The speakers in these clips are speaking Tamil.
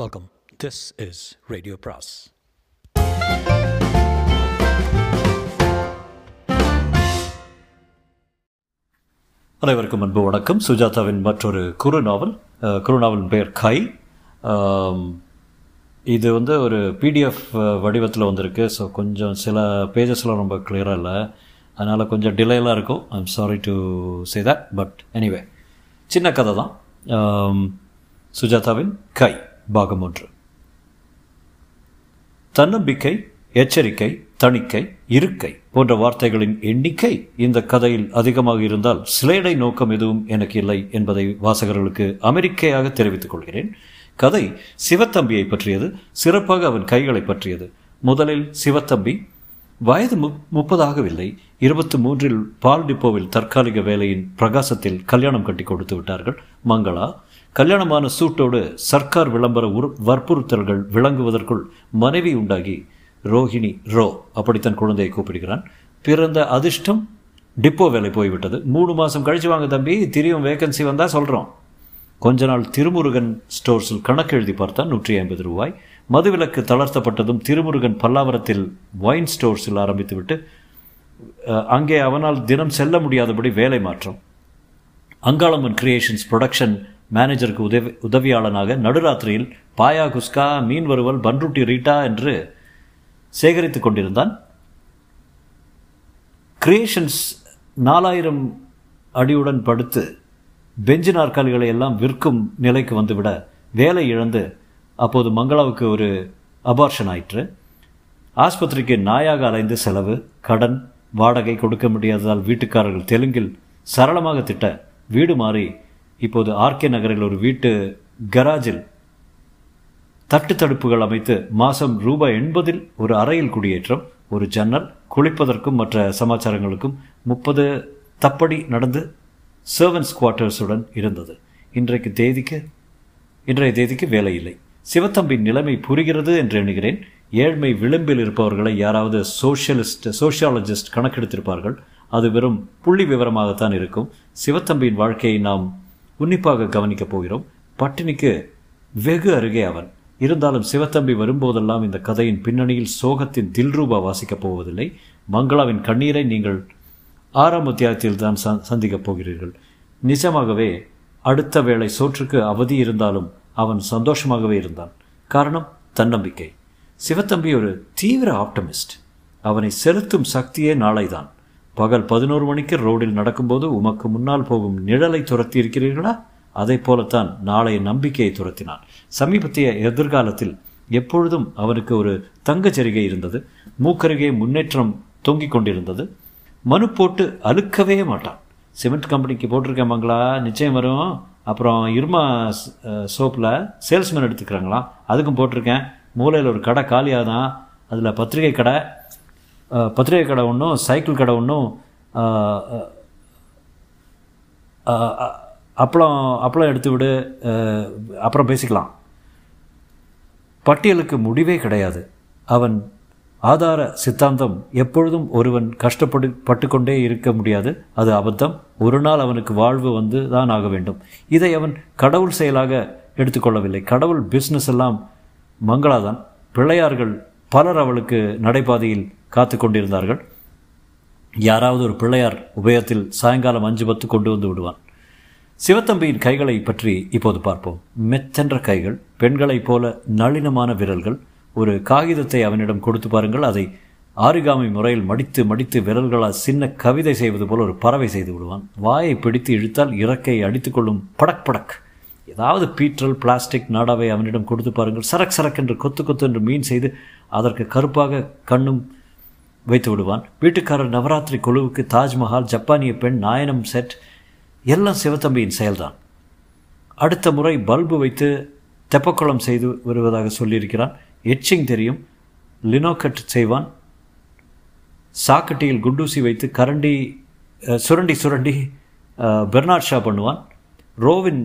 வெல்கம் திஸ் இஸ் ரேடியோ பிராஸ் அனைவருக்கும் அன்பு வணக்கம். சுஜாதாவின் மற்றொரு குறு நாவல் குறு நாவலின் பெயர் கை. இது வந்து ஒரு பிடிஎஃப் வடிவத்தில் வந்திருக்கு. ஸோ கொஞ்சம் சில பேஜஸ்லாம் ரொம்ப கிளியராக இல்லை. அதனால் கொஞ்சம் டிலேலாம் இருக்கும். I'm sorry to say that but anyway சின்ன கதை தான். சுஜாதாவின் கை. பாகம் ஒன்று. தன்னம்பிக்கை எச்சரிக்கை தணிக்கை இருக்கை போன்ற வார்த்தைகளின் எண்ணிக்கை இந்த கதையில் அதிகமாக இருந்தால் சிலேடை நோக்கம் எதுவும் எனக்கு இல்லை என்பதை வாசகர்களுக்கு அமெரிக்கையாக தெரிவித்துக் கொள்கிறேன். கதை சிவத்தம்பியை பற்றியது சிறப்பாக அவன் கைகளை பற்றியது. முதலில் சிவத்தம்பி வயது மு முப்பதாகவில்லை இருபத்தி மூன்றில் பால் டிப்போவில் தற்காலிக வேலையின் பிரகாசத்தில் கல்யாணம் கட்டி கொடுத்து விட்டார்கள். மங்களா கல்யாணமான சூட்டோடு சர்க்கார் விளம்பர உரு வற்புறுத்தல்கள் விளங்குவதற்குள் மனைவி உண்டாகி ரோஹிணி ரோ அப்படித்தான் குழந்தையை கூப்பிடுகிறான். பிறந்த அதிர்ஷ்டம் டிப்போ வேலை போய்விட்டது. மூணு மாதம் கழிச்சு வாங்க தம்பி திரியும் வேகன்சி வந்தால் சொல்கிறோம் கொஞ்ச நாள் திருமுருகன் ஸ்டோர்ஸில் கணக்கு எழுதி பார்த்தான் நூற்றி ஐம்பது ரூபாய். மதுவிலக்கு தளர்த்தப்பட்டதும் திருமுருகன் பல்லாவரத்தில் ஒயின் ஸ்டோர்ஸில் ஆரம்பித்துவிட்டு அங்கே அவனால் தினம் செல்ல முடியாதபடி வேலை மாற்றம். அங்காளம்மன் கிரியேஷன்ஸ் ப்ரொடக்ஷன் மேனேஜருக்கு உதவி உதவியாளனாக நடுராத்திரியில் பாயா குஸ்கா மீன் வருவல் பன்ருட்டி ரீட்டா என்று சேகரித்துக் கொண்டிருந்தான். கிரியேஷன்ஸ் நாலாயிரம் அடியுடன் படுத்து பெஞ்சு நாற்காலிகளை எல்லாம் விற்கும் நிலைக்கு வந்துவிட வேலை இழந்து அப்போது மங்களாவுக்கு ஒரு அபார்ஷன் ஆயிற்று. ஆஸ்பத்திரிக்கு நாயாக அலைந்து செலவு கடன் வாடகை கொடுக்க முடியாததால் வீட்டுக்காரர்கள் தெலுங்கில் சரளமாக திட்ட வீடு மாறி இப்போது ஆர்கே நகரில் ஒரு வீட்டு கராஜில் தட்டு தடுப்புகள் அமைத்து மாதம் ரூபாய் எண்பதில் ஒரு அறையில் குடியேற்றம் ஒரு ஜன்னல் குளிப்பதற்கும் மற்ற சமாச்சாரங்களுக்கும் முப்பது தப்படி நடந்து சர்வன்ஸ் குவார்ட்டர்ஸுடன் இருந்தது. இன்றைக்கு தேதிக்கு இன்றைய தேதிக்கு வேலை இல்லை. சிவத்தம்பின் நிலைமை புரிகிறது என்று எண்ணுகிறேன். ஏழ்மை விளிம்பில் இருப்பவர்களை யாராவது சோஷியலிஸ்ட் சோஷியாலஜிஸ்ட் கணக்கெடுத்திருப்பார்கள். அது வெறும் புள்ளி விவரமாகத்தான் இருக்கும். சிவத்தம்பியின் வாழ்க்கையை நாம் உன்னிப்பாக கவனிக்கப் போகிறோம். பட்டினிக்கு வெகு அருகே அவன். இருந்தாலும் சிவத்தம்பி வரும்போதெல்லாம் இந்த கதையின் பின்னணியில் சோகத்தின் தில்ரூபா வாசிக்கப் போவதில்லை. மங்களாவின் கண்ணீரை நீங்கள் ஆறாம் அத்தியாயத்தில் தான் சந்திக்கப் போகிறீர்கள். நிஜமாகவே அடுத்த வேளை சோற்றுக்கு அவதி இருந்தாலும் அவன் சந்தோஷமாகவே இருந்தான். காரணம் தன்னம்பிக்கை. சிவத்தம்பி ஒரு தீவிர ஆப்டமிஸ்ட். அவனை செலுத்தும் சக்தியே நாளைதான். பகல் பதினோரு மணிக்கு ரோடில் நடக்கும்போது உமக்கு முன்னால் போகும் நிழலை துரத்தி இருக்கிறீர்களா அதைப் போலத்தான் நாளைய நம்பிக்கையை துரத்தினான். சமீபத்திய எதிர்காலத்தில் எப்பொழுதும் அவனுக்கு ஒரு தங்கச்சரிகை இருந்தது. மூக்கருகே முன்னேற்றம் தொங்கிக் கொண்டிருந்தது. மனு போட்டு அழுக்கவே மாட்டான். சிமெண்ட் கம்பெனிக்கு போட்டிருக்கேன் மங்களா நிச்சயம் வரும். அப்புறம் இருமா சோப்பில் சேல்ஸ்மேன் எடுத்துக்கிறாங்களா? அதுக்கும் போட்டிருக்கேன். மூலையில் ஒரு கடை காலியாக தான் அதில் பத்திரிகை கடை. பத்திரிகை கடை ஒன்றும் சைக்கிள் கடை ஒன்றும் அப்பளம் அப்பளம் எடுத்து விடு அப்புறம் பேசிக்கலாம் பட்டியலுக்கு முடிவே கிடையாது. அவன் ஆதார சித்தாந்தம் எப்பொழுதும் ஒருவன் கஷ்டப்படு பட்டுக்கொண்டே இருக்க முடியாது. அது அபத்தம் ஒரு நாள் அவனுக்கு வாழ்வு வந்து தான் ஆக வேண்டும். இதை அவன் கடவுள் செயலாக எடுத்துக்கொள்ளவில்லை. கடவுள் பிஸ்னஸ் எல்லாம் மங்களாதான். பிள்ளையார்கள் பலர் அவளுக்கு நடைபாதையில் காத்து கொண்டிருந்தார்கள் யாராவது ஒரு பிள்ளையார் உபயத்தில் சாயங்காலம் அஞ்சு பத்து கொண்டு வந்து விடுவான். சிவத்தம்பியின் கைகளை பற்றி இப்போது பார்ப்போம். மெச்சென்ற கைகள் பெண்களைப் போல நளினமான விரல்கள். ஒரு காகிதத்தை அவனிடம் கொடுத்து பாருங்கள். அதை ஆரிகாமி முறையில் மடித்து மடித்து விரல்களால் சின்ன கவிதை செய்வது போல ஒரு பறவை செய்து விடுவான். வாயை பிடித்து இழுத்தால் இறக்கை அடித்துக்கொள்ளும் படக் படக். ஏதாவது பீற்றல் பிளாஸ்டிக் நாடாவை அவனிடம் கொடுத்து பாருங்கள். சரக் சரக் என்று கொத்து கொத்து என்று மீன் செய்து அதற்கு கருப்பாக கண்ணும் வைத்து விடுவான். வீட்டுக்காரர் நவராத்திரி குழுவுக்கு தாஜ்மஹால் ஜப்பானிய பெண் நாயனம் செட் எல்லாம் சிவத்தம்பியின் செயல்தான். அடுத்த முறை பல்பு வைத்து தெப்பக்குளம் செய்து வருவதாக சொல்லியிருக்கிறான். எட்சிங் தெரியும். லினோகட் செய்வான். சாக்கட்டியில் குண்டூசி வைத்து கரண்டி சுரண்டி சுரண்டி பெர்னாட் ஷா பண்ணுவான். ரோவின்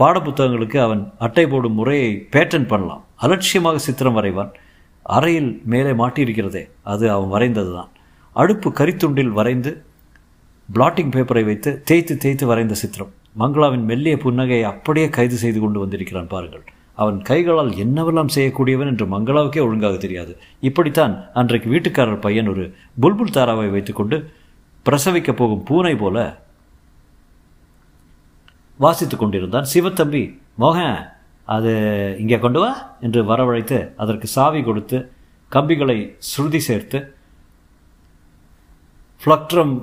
பாடப்புத்தகங்களுக்கு அவன் அட்டை போடும் முறையை பேட்டன் பண்ணலாம். அலட்சியமாக சித்திரம் வரைவான். அறையில் மேலே மாட்டியிருக்கிறதே அது அவன் வரைந்தது தான் அடுப்பு கரித்துண்டில் வரைந்து பிளாட்டிங் பேப்பரை வைத்து தேய்த்து தேய்த்து வரைந்த சித்திரம். மங்களாவின் மெல்லிய புன்னகையை அப்படியே கைது செய்து கொண்டு வந்திருக்கிறான் பாருங்கள். அவன் கைகளால் என்னவெல்லாம் செய்யக்கூடியவன் என்று மங்களாவுக்கே ஒழுங்காக தெரியாது. இப்படித்தான் அன்றைக்கு வீட்டுக்காரர் பையன் ஒரு புல்புல் தாராவை வைத்துக்கொண்டு பிரசவிக்கப் போகும் பூனை போல வாசித்துக் கொண்டிருந்தான். சிவத்தம்பி மோகன் அது இங்கே கொண்டு வா என்று வரவழைத்து அதற்கு சாவி கொடுத்து கம்பிகளை ஸ்ருதி சேர்த்து ஃப்ளக்ட்ரம்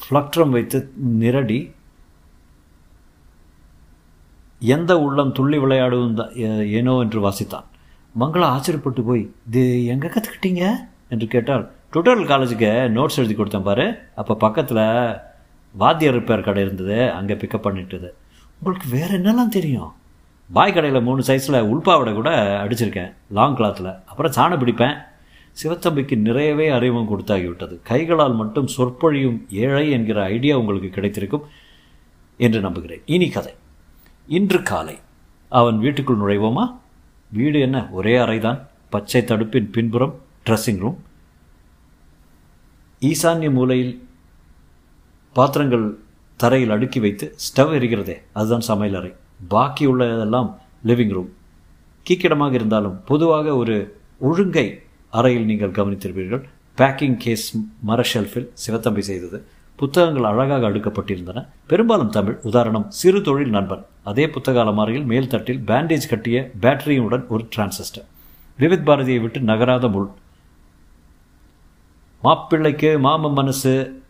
ஃப்ளக்ட்ரம் வைத்து நிரடி எந்த உள்ளம் துள்ளி விளையாடுவும் தான் ஏனோ என்று வாசித்தான். மங்களா ஆச்சரியப்பட்டு போய் இது எங்கே கற்றுக்கிட்டீங்க என்று கேட்டால் டுட்டோரியல் காலேஜுக்கு நோட்ஸ் எழுதி கொடுத்தேன் பாரு. அப்போ பக்கத்தில் வாத்தியார் ரிப்பேர் கடை இருந்தது. அங்கே பிக்கப் பண்ணிட்டுது. உங்களுக்கு வேறு என்னெல்லாம் தெரியும்? பாய் கடையில் மூணு சைஸில் உள்பாவடை கூட அடிச்சிருக்கேன். லாங் கிளாத்தில் அப்புறம் சாணம் பிடிப்பேன். சிவத்தம்பிக்கு நிறையவே அறிவும் கொடுத்தாகிவிட்டது. கைகளால் மட்டும் சொற்பொழியும் ஏழை என்கிற ஐடியா உங்களுக்கு கிடைத்திருக்கும் என்று நம்புகிறேன். இனி கதை. இன்று காலை. அவன் வீட்டுக்குள் நுழைவோமா? வீடு என்ன? ஒரே அறைதான். பச்சை தடுப்பின் பின்புறம் ட்ரெஸ்ஸிங் ரூம் ஈசான்ய மூலையில் பாத்திரங்கள் தரையில் அடுக்கி வைத்து ஸ்டவ் எரிகிறதே. அதுதான் சமையல் அறை. பாக்கி உள்ளதெல்லாம் லிவிங் ரூம் கீக்கிடமாக இருந்தாலும் பொதுவாக ஒரு ஒழுங்கை அறையில் நீங்கள் கவனித்திருப்பீர்கள். பேக்கிங் கேஸ் மர ஷெல்ஃபில் சிவத்தம்பி செய்தது. புத்தகங்கள் அழகாக அடுக்கப்பட்டிருந்தன. பெரும்பாலும் தமிழ் உதாரணம் சிறு தொழில் நண்பன். அதே புத்தக அலமாரியில் மேல் தட்டில் பேண்டேஜ் கட்டிய பேட்டரியுடன் ஒரு டிரான்சிஸ்டர் விவித் பாரதியை விட்டு நகராத முள். மாப்பிள்ளைக்கு மாம மனசு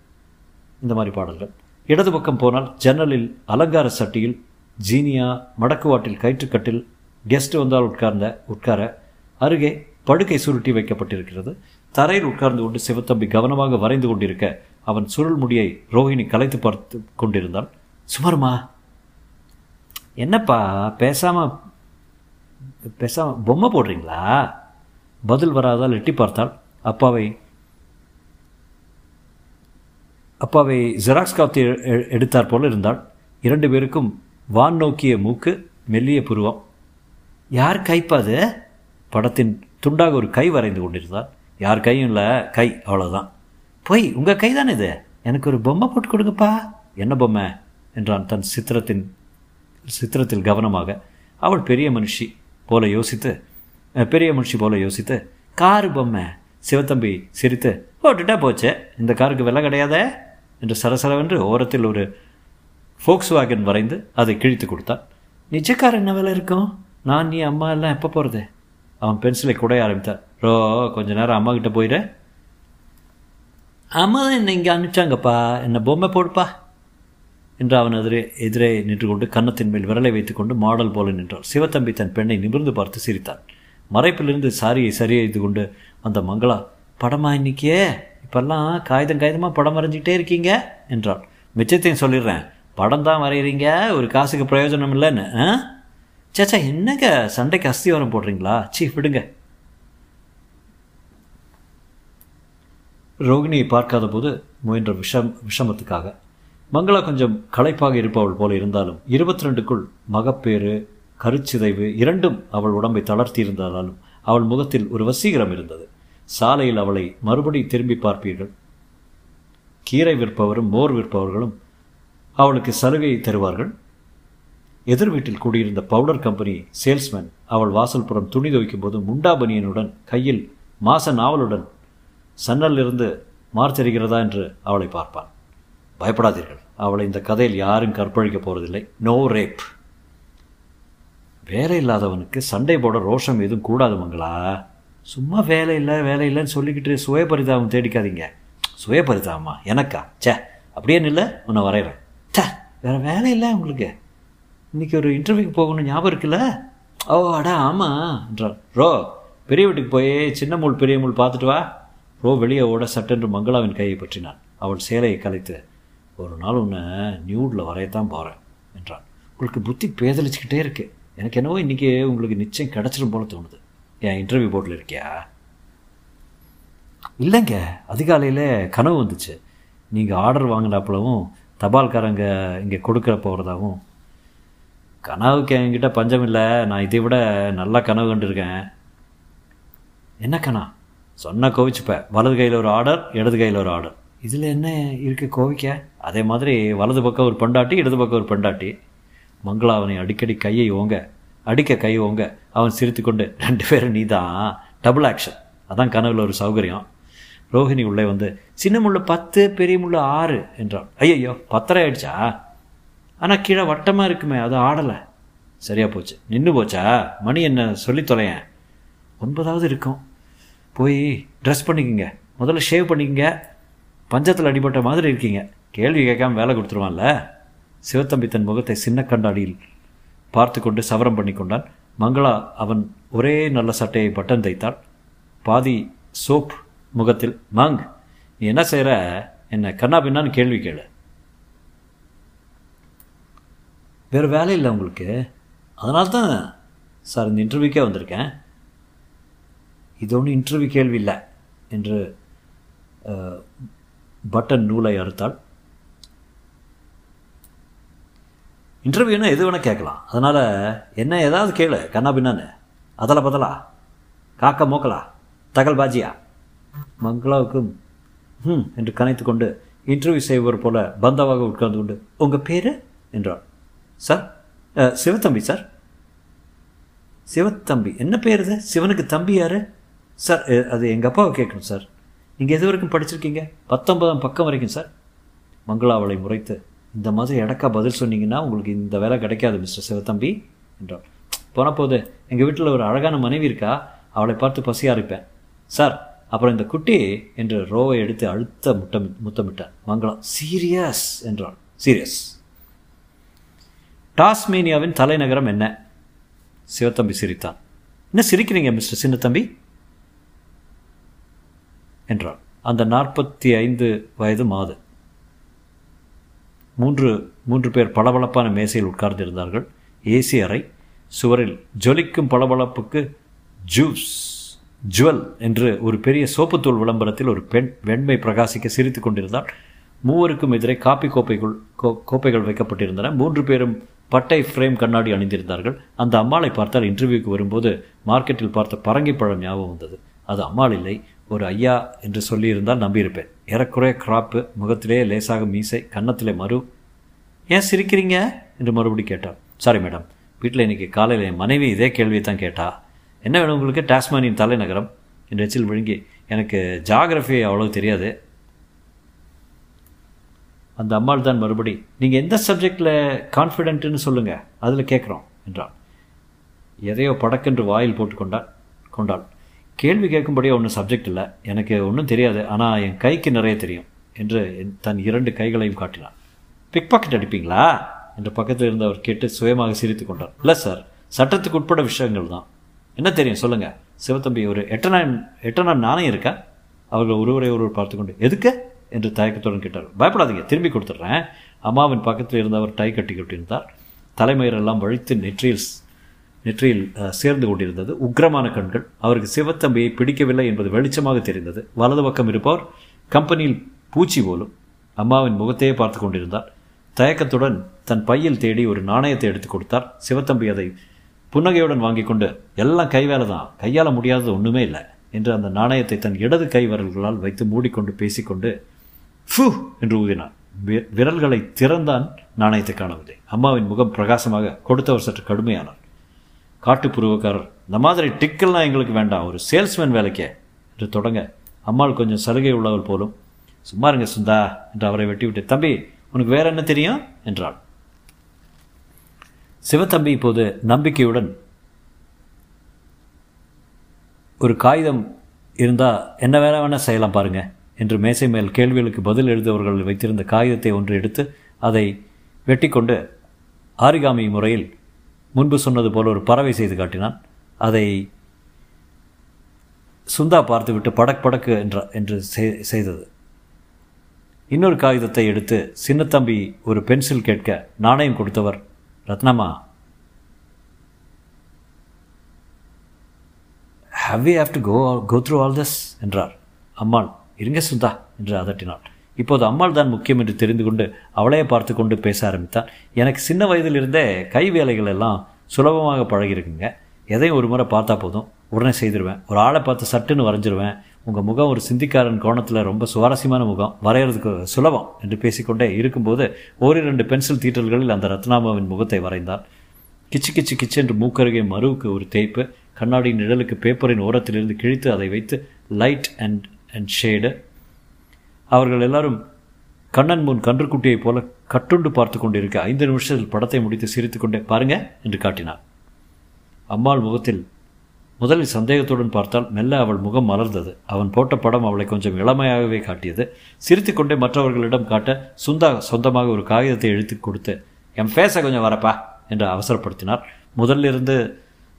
இந்த மாதிரி பாடல்கள். இடது பக்கம் போனால் ஜன்னலில் அலங்கார சட்டியில் ஜீனியா மடக்குவாட்டில் கயிற்றுக்கட்டில் கெஸ்ட் வந்தால் உட்கார்ந்த உட்கார அருகே படுக்கை சுருட்டி வைக்கப்பட்டிருக்கிறது. தரையில் உட்கார்ந்து கொண்டு சிவத்தம்பி கவனமாக வரைந்து கொண்டிருக்க அவன் சுருள் முடியை ரோஹிணி கலைத்து பார்த்து கொண்டிருந்தாள். சுமருமா என்னப்பா பேசாம பேசாம பொம்மை போடுறீங்களா? பதில் வராதால் எட்டி பார்த்தால் அப்பாவை அப்பாவை ஜெராக்ஸ் காத்தி எடுத்தார் போல இருந்தாள். இரண்டு பேருக்கும் வான் நோக்கிய மூக்கு மெல்லிய புருவம். யார் கைப்பாது படத்தின் துண்டாக ஒரு கை வரைந்து கொண்டிருந்தார் யார் கையும் இல்லை கை அவ்வளோதான் போய் உங்கள் கை தானே இது? எனக்கு ஒரு பொம்மை போட்டு கொடுங்கப்பா. என்ன பொம்மை? என்றான் தன் சித்திரத்தின் சித்திரத்தில் கவனமாக. அவள் பெரிய மனுஷி போல யோசித்து பெரிய மனுஷி போல யோசித்து காரு பொம்மை. சிவத்தம்பி சிரித்து போட்டுட்டா போச்சு? இந்த காருக்கு விலை கிடையாதே? என்று சரசரவென்று ஓரத்தில் ஒரு ஃபோக்ஸ் வேகன் வரைந்து அதை கிழித்து கொடுத்தான். நிஜக்கார் என்ன வேலை இருக்கும்? நான் நீ அம்மா எல்லாம் எப்போ போகிறது அவன் பென்சிலை குடைய ஆரம்பித்தான். ரோ கொஞ்ச நேரம் அம்மா கிட்ட போயிட. அம்மா தான் என்னை இங்கே அனுப்பிச்சாங்கப்பா. என்னை பொம்மை போடுப்பா? என்று அவன் எதிரே எதிரே நின்று கொண்டு கன்னத்தின் மேல் விரலை வைத்துக்கொண்டு மாடல் போல நின்றான். சிவத்தம்பி தன் பெண்ணை நிமிர்ந்து பார்த்து சிரித்தான். மறைப்பிலிருந்து சாரியை சரியெய்து கொண்டு அந்த மங்களா படமா இன்னைக்கே? இப்பெல்லாம் காகிதம் காகிதமாக படம் வரைஞ்சிக்கிட்டே இருக்கீங்க? என்றாள். மிச்சத்தையும் சொல்லிடுறேன். படம் தான் வரைகிறீங்க ஒரு காசுக்கு பிரயோஜனம் இல்லைன்னு ஆ? சேச்சா என்னங்க சண்டைக்கு அஸ்திவாரம் போடுறீங்களா? சீ விடுங்க. ரோகிணியை பார்க்காத போது முயன்ற விஷம் விஷமத்துக்காக மங்களா கொஞ்சம் களைப்பாக இருப்பவள் போல இருந்தாலும் இருபத்தி ரெண்டுக்குள் மகப்பேறு கருச்சிதைவு இரண்டும் அவள் உடம்பை தளர்த்தி இருந்தாலும் அவள் முகத்தில் ஒரு வசீகரம் இருந்தது. சாலையில் அவளை மறுபடி திரும்பி பார்ப்பீர்கள். கீரை விற்பவரும் மோர் விற்பவர்களும் அவளுக்கு சலுகையை தருவார்கள். எதிர் வீட்டில் கூடியிருந்த பவுடர் கம்பெனி சேல்ஸ்மேன் அவள் வாசல்புறம் துணி துவைக்கும் போது முண்டாபனியனுடன் கையில் மாச நாவலுடன் சன்னலிருந்து மார்த்தெரிகிறதா என்று அவளை பார்ப்பான். பயப்படாதீர்கள். அவளை இந்த கதையில் யாரும் கற்பழிக்கப் போவதில்லை நோ ரேப் வேலை இல்லாதவனுக்கு சண்டை போட ரோஷம் எதுவும் கூடாது மங்களா. சும்மா வேலை இல்லை வேலை இல்லைன்னு சொல்லிக்கிட்டு சுயபரிதாபம் தேடிக்காதீங்க. சுயபரிதாபமா எனக்கா? சே அப்படியே இல்லை உன்னை வரைகிறேன் சே வேறு வேலை இல்லை உங்களுக்கு. இன்றைக்கி ஒரு இன்டர்வியூக்கு போகணும் ஞாபகம் இருக்குல்ல? ஓ அடா ஆமாம் என்றார். ரோ பெரிய வீட்டுக்கு போய் சின்ன முள் பெரிய முள் பார்த்துட்டு வா. ரோ வெளியே ஓட சட்டென்று மங்களாவின் கையை பற்றினான். அவள் சேலையை கலைத்து ஒரு நாள் உன்னை நியூடில் வரையத்தான் போகிறேன் என்றான். உங்களுக்கு புத்தி பேதலிச்சுக்கிட்டே இருக்கு. எனக்கு என்னவோ இன்றைக்கி உங்களுக்கு நிச்சயம் கிடச்சிடும் போல தோணுது. என் இன்டர்வியூ போர்ட்டில் இருக்கியா? இல்லைங்க. அதிகாலையில் கனவு வந்துச்சு. நீங்கள் ஆர்டர் வாங்கினாப்புலவும் தபால்காரங்க இங்கே கொடுக்குற போகிறதாவும் கனவுக்கு என்கிட்ட பஞ்சம் இல்லை. நான் இதை விட நல்லா கனவு கண்டிருக்கேன். என்ன கணா சொன்ன கோவிச்சுப்பேன் வலது கையில் ஒரு ஆர்டர் இடது கையில் ஒரு ஆர்டர் இதில் என்ன இருக்குது கோவிக்க? அதே மாதிரி வலது பக்கம் ஒரு பெண்டாட்டி இடது பக்கம் ஒரு பெண்டாட்டி. மங்களாவனை அடிக்கடி கையை ஓங்க. அடிக்க கை ஓங்க. அவன் சிரித்துக்கொண்டு ரெண்டு பேரும் நீ தான் டபுள் ஆக்ஷன் அதான் கனவுல ஒரு சௌகரியம். ரோஹிணி உள்ளே வந்து சின்ன முள்ளு பத்து பெரிய முள்ளு ஆறு என்றான். ஐயையோ பத்தரை ஆயிடுச்சா? ஆனால் கீழே வட்டமாக இருக்குமே அது ஆடலை. சரியா போச்சு. நின்று போச்சா? மணி என்ன சொல்லி தொலையேன். ஒன்பதாவது இருக்கும். போய் ட்ரெஸ் பண்ணிக்கோங்க. முதல்ல ஷேவ் பண்ணிக்கங்க. பஞ்சத்தில் அடிபட்ட மாதிரி இருக்கீங்க. கேள்வி கேட்காம வேலை கொடுத்துருவான்ல? சிவத்தம்பி தன் முகத்தை சின்ன கண்ணாடியில் பார்த்து கொண்டு சவரம் பண்ணி கொண்டான் மங்களா அவன் ஒரே நல்ல சட்டையை பட்டன் தைத்தாள். பாதி சோப் முகத்தில் மாங் நீ என்ன செய்கிற என்ன கண்ணா பின்னான்னு கேள்வி கேளு. வேறு வேலை இல்லை உங்களுக்கு. அதனால தான் சார் இந்த இன்டர்வியூக்கே வந்திருக்கேன். இது ஒன்றும் இன்டர்வியூ கேள்வி இல்லை. என்று பட்டன் நூலை அறுத்தாள். இன்டர்வியூனா எது வேணால் கேட்கலாம். அதனால் என்ன ஏதாவது கேளு கண்ணா பின்னான்னு. அதல பதலா. காக்கா மோக்கலா. தகல் பாஜியா. மங்களாவுக்கும் ம் என்று கனைத்து கொண்டு இன்டர்வியூ செய்வர் போல பந்தாவாக உட்கார்ந்து கொண்டு உங்கள் பேர்? என்றாள். Sir Sivathamby sir. சிவத்தம்பி என்ன பேர் இது? சிவனுக்கு தம்பி யார்? சார் அது எங்கள் அப்பாவை கேட்கணும் சார். நீங்கள் எது வரைக்கும் படிச்சிருக்கீங்க? பத்தொன்பதாம் பக்கம் வரைக்கும் சார். மங்களா அவளை முறைத்து இந்த மாதிரி இடக்கா பதில் சொன்னீங்கன்னா உங்களுக்கு இந்த வேலை கிடைக்காது மிஸ்டர் சிவத்தம்பி என்றாள் போன போது எங்கள் வீட்டில் ஒரு அழகான மனைவி இருக்கா? அவளை பார்த்து பசியாக இருப்பேன் சார் அப்புறம் இந்த குட்டி என்று ரோவை எடுத்து அழுத்த முட்டம் முத்தமிட்டார். மங்களம். சீரியஸ் என்றாள். சீரியஸ். டாஸ்மேனியாவின் தலைநகரம் என்ன? சிவத்தம்பி சிரித்தான். என்ன சிரிக்கிறீங்க மிஸ்டர் சின்னத்தம்பி? என்றாள். அந்த நாற்பத்தி ஐந்து வயது மாது மூன்று மூன்று பேர் பளபளப்பான மேசையில் உட்கார்ந்திருந்தார்கள். ஏசி அறை சுவரில் ஜொலிக்கும் பளபளப்புக்கு ஜூஸ் ஜுவல் என்று ஒரு பெரிய சோப்புத்தூள் விளம்பரத்தில் ஒரு பெண் வெண்மை பிரகாசிக்க சிரித்து கொண்டிருந்தாள். மூவருக்கும் எதிரே காப்பி கோப்பைகள் கோ- கோப்பைகள் வைக்கப்பட்டிருந்தன. மூன்று பேரும் பட்டை ஃப்ரேம் கண்ணாடி அணிந்திருந்தார்கள். அந்த அம்மாளை பார்த்தால் இன்டர்வியூக்கு வரும்போது மார்க்கெட்டில் பார்த்த பரங்கிப்பழம் ஞாபகம் வந்தது. அது அம்மாள் இல்லை ஒரு ஐயா என்று சொல்லியிருந்தால் நம்பியிருப்பேன். ஏறக்குறைய கிராப்பு முகத்திலே லேசாக மீசை கன்னத்திலே மறு. ஏன் சிரிக்கிறீங்க? என்று மறுபடி கேட்டார் சாரி மேடம் வீட்டில் இன்றைக்கி காலையில் என் மனைவி இதே கேள்வியை தான் கேட்டா. என்ன வேணும் உங்களுக்கு? டாஸ்மானியின் தலைநகரம். என்று எச்சில் விழுங்கி எனக்கு ஜாகிரஃபி அவ்வளோ தெரியாது. அந்த அம்மாள் தான் மறுபடி நீங்கள் எந்த சப்ஜெக்டில் கான்ஃபிடென்ட்டுன்னு சொல்லுங்கள் அதில் கேட்குறோம் என்றான். எதையோ படக்கென்று வாயில் போட்டு கொண்டான் கொண்டாள். கேள்வி கேட்கும்படியே ஒன்றும் சப்ஜெக்ட் இல்லை. எனக்கு ஒன்றும் தெரியாது. ஆனால் என் கைக்கு நிறைய தெரியும் என்று தன் இரண்டு கைகளையும் காட்டினான். பிக் பாக்கெட் அடிப்பீங்களா? என்று பக்கத்தில் இருந்தவர் கேட்டு சுயமாக சிரித்து கொண்டார். இல்லை சார் சட்டத்துக்கு உட்பட விஷயங்கள் தான். என்ன தெரியும்? சொல்லுங்கள் சிவத்தம்பி ஒரு எட்டனா எட்டனா நாணயம் இருக்கா? அவர்கள் ஒருவரை ஒருவர் பார்த்து கொண்டு எதுக்கு? என்று தயக்கத்துடன் கேட்டார். பயப்படாதீங்க. திரும்பி கொடுத்துட்றேன். அம்மாவின் பக்கத்தில் இருந்தவர் டை கட்டி கொண்டிருந்தார் தலைமயிரெல்லாம் வழித்து நெற்றியில் நெற்றியில் சேர்ந்து கொண்டிருந்தது. உக்கிரமான கண்கள். அவருக்கு சிவத்தம்பியை பிடிக்கவில்லை என்பது வெளிச்சமாக தெரிந்தது. வலது பக்கம் இருப்பவர் கம்பெனியில் பூச்சி போலும் அம்மாவின் முகத்தையே பார்த்து கொண்டிருந்தார். தயக்கத்துடன் தன் பையில் தேடி ஒரு நாணயத்தை எடுத்து கொடுத்தார். சிவத்தம்பி அதை புன்னகையுடன் வாங்கி கொண்டு எல்லாம் கைவேலை தான். கையால் முடியாதது ஒன்றுமே இல்லை என்று அந்த நாணயத்தை தன் இடது கை விரல்களால் வைத்து மூடிக்கொண்டு பேசிக்கொண்டு ஃபு என்று ஊதினான். விரல்களை திறந்தான் நாணயத்தை காணவில்லை. அம்மாவின் முகம் பிரகாசமாக கொடுத்தவர் சற்று கடுமையானார். காட்டுப்புருவக்காரர் இந்த மாதிரி டிக்கெல்லாம் எங்களுக்கு வேண்டாம். ஒரு சேல்ஸ்மேன் வேலைக்கே. என்று தொடங்க. அம்மாள் கொஞ்சம் சலுகை உள்ளவள் போலும். சும்மா இருங்க சுந்தா என்று அவரை வெட்டிவிட்டு தம்பி உனக்கு வேற என்ன தெரியும்? என்றாள். சிவத்தம்பி இப்போது நம்பிக்கையுடன் ஒரு காகிதம் இருந்தால் என்ன வேலை வேணால் செய்யலாம் பாருங்க என்று மேசை மேல் கேள்விகளுக்கு பதில் எழுதுவர்கள் வைத்திருந்த காகிதத்தை ஒன்று எடுத்து அதை வெட்டி கொண்டு ஆரிகாமி முறையில் முன்பு சொன்னது போல ஒரு பறவை செய்து காட்டினான். அதை சுந்தா பார்த்துவிட்டு படக் படக்கு என்ற என்று செய்தது. இன்னொரு காகிதத்தை எடுத்து சின்னத்தம்பி ஒரு பென்சில் கேட்க நாணயம் கொடுத்தவர் Rathnamma. How we have to go go through all this என்றார். அம்மாள் இருங்க சுந்தா என்று அதட்டினாள். இப்போது அம்மாள் தான் முக்கியம் என்று தெரிந்து கொண்டு அவளையே பார்த்து கொண்டு பேச ஆரம்பித்தான் எனக்கு சின்ன வயதிலிருந்தே கை வேலைகள் எல்லாம் சுலபமாக பழகிருக்குங்க எதையும் ஒரு முறை பார்த்தா போதும். உடனே செய்திருவேன். ஒரு ஆளை பார்த்து சட்டுன்னு வரைஞ்சிருவேன். உங்கள் முகம் ஒரு சிந்திக்காரன் கோணத்தில் ரொம்ப சுவாரஸ்யமான முகம். வரைகிறதுக்கு சுலபம் என்று பேசிக்கொண்டே இருக்கும்போது ஓரிரண்டு பென்சில் தீட்டல்களில் அந்த ரத்னாமாவின் முகத்தை வரைந்தான் கிச்சு கிச்சு கிச்சு என்று மூக்கருகே மருவுக்கு ஒரு தேய்ப்பு கண்ணாடி நிழலுக்கு பேப்பரின் ஓரத்திலிருந்து கிழித்து அதை வைத்து லைட் அண்ட் அண்ட் ஷேடு அவர்கள் எல்லாரும் கண்ணன் முன் கன்றுக்குட்டியைப் போல கட்டுண்டு பார்த்து கொண்டிருக்க ஐந்து நிமிஷத்தில் படத்தை முடித்து சிரித்துக்கொண்டே பாருங்க என்று காட்டினார். அம்மாள் முகத்தில் முதலில் சந்தேகத்துடன் பார்த்தால் மெல்ல அவள் முகம் மலர்ந்தது. அவன் போட்ட படம் அவளை கொஞ்சம் இளமையாகவே காட்டியது. சிரித்துக்கொண்டே மற்றவர்களிடம் காட்ட சுந்தா சொந்தமாக ஒரு காகிதத்தை எழுத்து கொடுத்து என் ஃபேஸை கொஞ்சம் வரப்பா என்று அவசரப்படுத்தினார். முதலிருந்து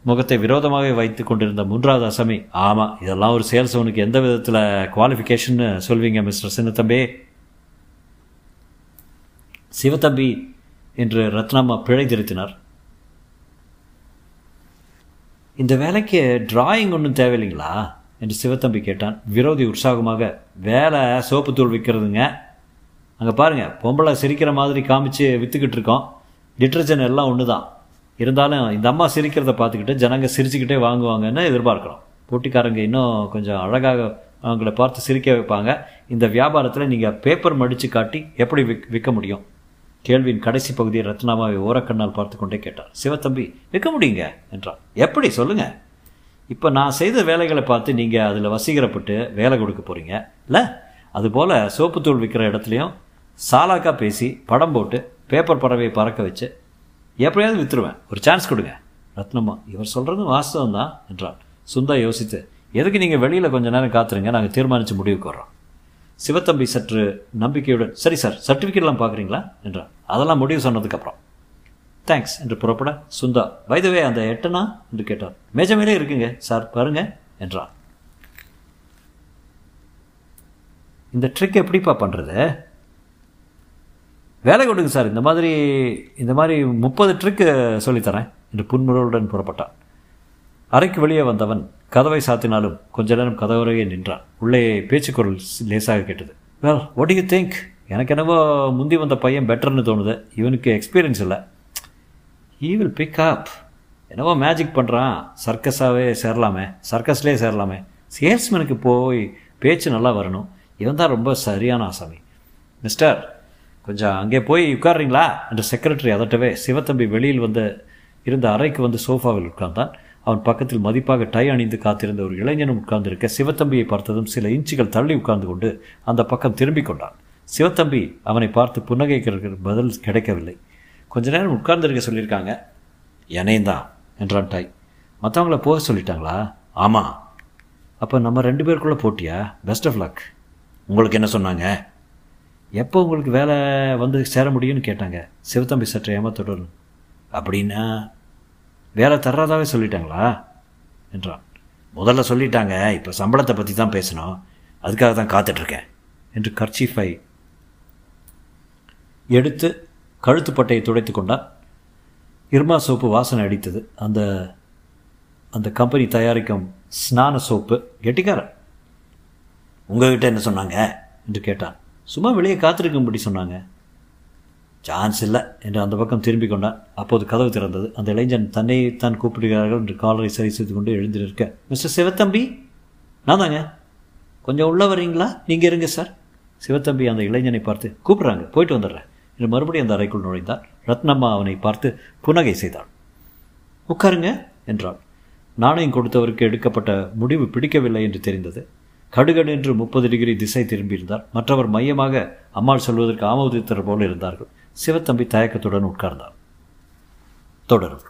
முகத்தை விரோதமாக வைத்து கொண்டிருந்த மூன்றாவது அசமி ஆமாம் இதெல்லாம் ஒரு சேல்ஸவனுக்கு எந்த விதத்தில் குவாலிஃபிகேஷன் சொல்வீங்க மிஸ்டர் சின்னத்தம்பி? சிவத்தம்பி என்று ரத்னம்மா பிழை திருத்தினார். இந்த வேலைக்கு டிராயிங் ஒன்றும் தேவையில்லைங்களா? என்று சிவத்தம்பி கேட்டான். விரோதி உற்சாகமாக வேலை சோப்பு தூள் விற்கிறதுங்க அங்கே பாருங்கள் பொம்பளை சிரிக்கிற மாதிரி காமிச்சு விற்றுக்கிட்டு இருக்கோம். டிட்டர்ஜென்ட் எல்லாம் ஒன்று தான் இருந்தாலும் இந்த அம்மா சிரிக்கிறத பார்த்துக்கிட்டு ஜனங்க சிரிச்சுக்கிட்டே வாங்குவாங்கன்னு எதிர்பார்க்குறோம். போட்டிக்காரங்க இன்னும் கொஞ்சம் அழகாக அவங்கள பார்த்து சிரிக்க வைப்பாங்க. இந்த வியாபாரத்தில் நீங்கள் பேப்பர் மடித்து காட்டி எப்படி விக் விற்க முடியும்? கேள்வியின் கடைசி பகுதியை ரத்னாமாவை ஓரக்கண்ணால் பார்த்து கொண்டே கேட்டார். சிவத்தம்பி விற்க முடியுங்க? என்றார். எப்படி? சொல்லுங்கள் இப்போ நான் செய்த வேலைகளை பார்த்து நீங்கள் அதில் வசீகரப்பட்டு வேலை கொடுக்க போகிறீங்க இல்லை? அதுபோல் சோப்புத்தூள் விற்கிற இடத்துலையும் சாலாக்கா பேசி படம் போட்டு பேப்பர் பறவையை பறக்க வச்சு எப்படியாவது விற்றுருவேன் ஒரு சான்ஸ் கொடுங்க. ரத்னம்மா இவர் சொல்கிறதும் வாஸ்தவம் தான் என்றார் சுந்தா யோசித்து எதுக்கு நீங்கள் வெளியில் கொஞ்ச நேரம் காத்துருங்க நாங்கள் தீர்மானித்து முடிவுக்கு வர்றோம். சிவத்தம்பி சற்று நம்பிக்கையுடன் சரி சார் சர்டிஃபிகேட்லாம் பார்க்குறீங்களா? என்றார் அதெல்லாம் முடிவு சொன்னதுக்கப்புறம். தேங்க்ஸ் என்று புறப்பட சுந்தா வைதவே அந்த எட்டனா? என்று கேட்டார் மேஜமேலே இருக்குங்க சார் பாருங்க என்றார் இந்த ட்ரிக் எப்படிப்பா பண்ணுறது வேலை கொடுங்க சார். இந்த மாதிரி இந்த மாதிரி முப்பது ட்ரிக்கு சொல்லித்தரேன். என்று புன்முறவுடன் புறப்பட்டான். அறைக்கு வெளியே வந்தவன் கதவை சாத்தினாலும் கொஞ்ச நேரம் கதவரையே நின்றான். உள்ளே பேச்சுக்குரல் லேசாக கேட்டது. வேல் வாட் யூ திங்க் எனக்கு என்னவோ முந்தி வந்த பையன் பெட்டர்னு தோணுது. இவனுக்கு எக்ஸ்பீரியன்ஸ் இல்லை. ஈ வில் பிக் அப் என்னவோ மேஜிக் பண்ணுறான் சர்க்கஸாகவே சேரலாமே. சர்க்கஸ்லேயே சேரலாமே. சேல்ஸ்மேனுக்கு போய் பேச்சு நல்லா வரணும். இவன் தான் ரொம்ப சரியான ஆசாமி. மிஸ்டர் கொஞ்சம் அங்கே போய் உட்கார்றீங்களா? என்று செக்ரட்டரி அதட்டவே சிவத்தம்பி வெளியில் வந்த இருந்த அறைக்கு வந்து சோஃபாவில் உட்கார்ந்தான். அவன் பக்கத்தில் மதிப்பாக டை அணிந்து காத்திருந்த ஒரு இளைஞனும் உட்கார்ந்திருக்க சிவத்தம்பியை பார்த்ததும் சில இன்ச்சுகள் தள்ளி உட்கார்ந்து கொண்டு அந்த பக்கம் திரும்பிக் கொண்டான். சிவத்தம்பி அவனை பார்த்து புன்னகைக்கிற பதில் கிடைக்கவில்லை. கொஞ்ச நேரம் உட்கார்ந்துருக்க சொல்லியிருக்காங்க. என்னையும் தான் என்றான் டாய் மற்றவங்கள போக சொல்லிட்டாங்களா? ஆமாம் அப்போ நம்ம ரெண்டு பேருக்குள்ளே போட்டியா? பெஸ்ட் ஆஃப் லக் உங்களுக்கு என்ன சொன்னாங்க? எப்போ உங்களுக்கு வேலை வந்து சேர முடியும்னு கேட்டாங்க. சிவத்தம்பி சற்று ஏமாத்தோடு அப்படின்னா வேலை தர்றதாவே சொல்லிட்டாங்களா? என்றான். முதல்ல சொல்லிட்டாங்க. இப்போ சம்பளத்தை பற்றி தான் பேசணும். அதுக்காக தான் காத்துட்ருக்கேன் என்று கர்ச்சீஃபை எடுத்து கழுத்துப்பட்டையை துடைத்து கொண்டான். இர்மா சோப்பு வாசனை அடித்தது. அந்த அந்த கம்பெனி தயாரிக்கும் ஸ்நான சோப்பு கெட்டிக்காரன். உங்ககிட்ட என்ன சொன்னாங்க? என்று கேட்டான். சும்மா வெளியே காத்திருக்கும்படி சொன்னாங்க. சான்ஸ் இல்லை என்று அந்த பக்கம் திரும்பி கொண்டான். அப்போது கதவு திறந்தது. அந்த இளைஞன் தன்னை தான் கூப்பிடுகிறார்கள் என்று காலரை சரி செய்து கொண்டு எழுந்து நிற்க. மிஸ்டர் சிவத்தம்பி நான் தாங்க. கொஞ்சம் உள்ளே வரீங்களா நீங்கள் இருங்க சார். சிவத்தம்பி அந்த இளைஞனை பார்த்து கூப்பிட்றாங்க போயிட்டு வந்துடுறேன். என்று மறுபடியும் அந்த அறைக்குள் நுழைந்தார் ரத்னம்மா அவனை பார்த்து புனகை செய்தாள். உட்காருங்க என்றாள். நாணயம் கொடுத்தவருக்கு எடுக்கப்பட்ட முடிவு பிடிக்கவில்லை என்று தெரிந்தது. கடுகடு என்று முப்பது டிகிரி திசை திரும்பியிருந்தார். மற்றவர் மையமாக அம்மாள் சொல்வதற்கு ஆமோதித்தர் போல இருந்தார்கள். சிவத்தம்பி தயக்கத்துடன் உட்கார்ந்தார். தொடரும்.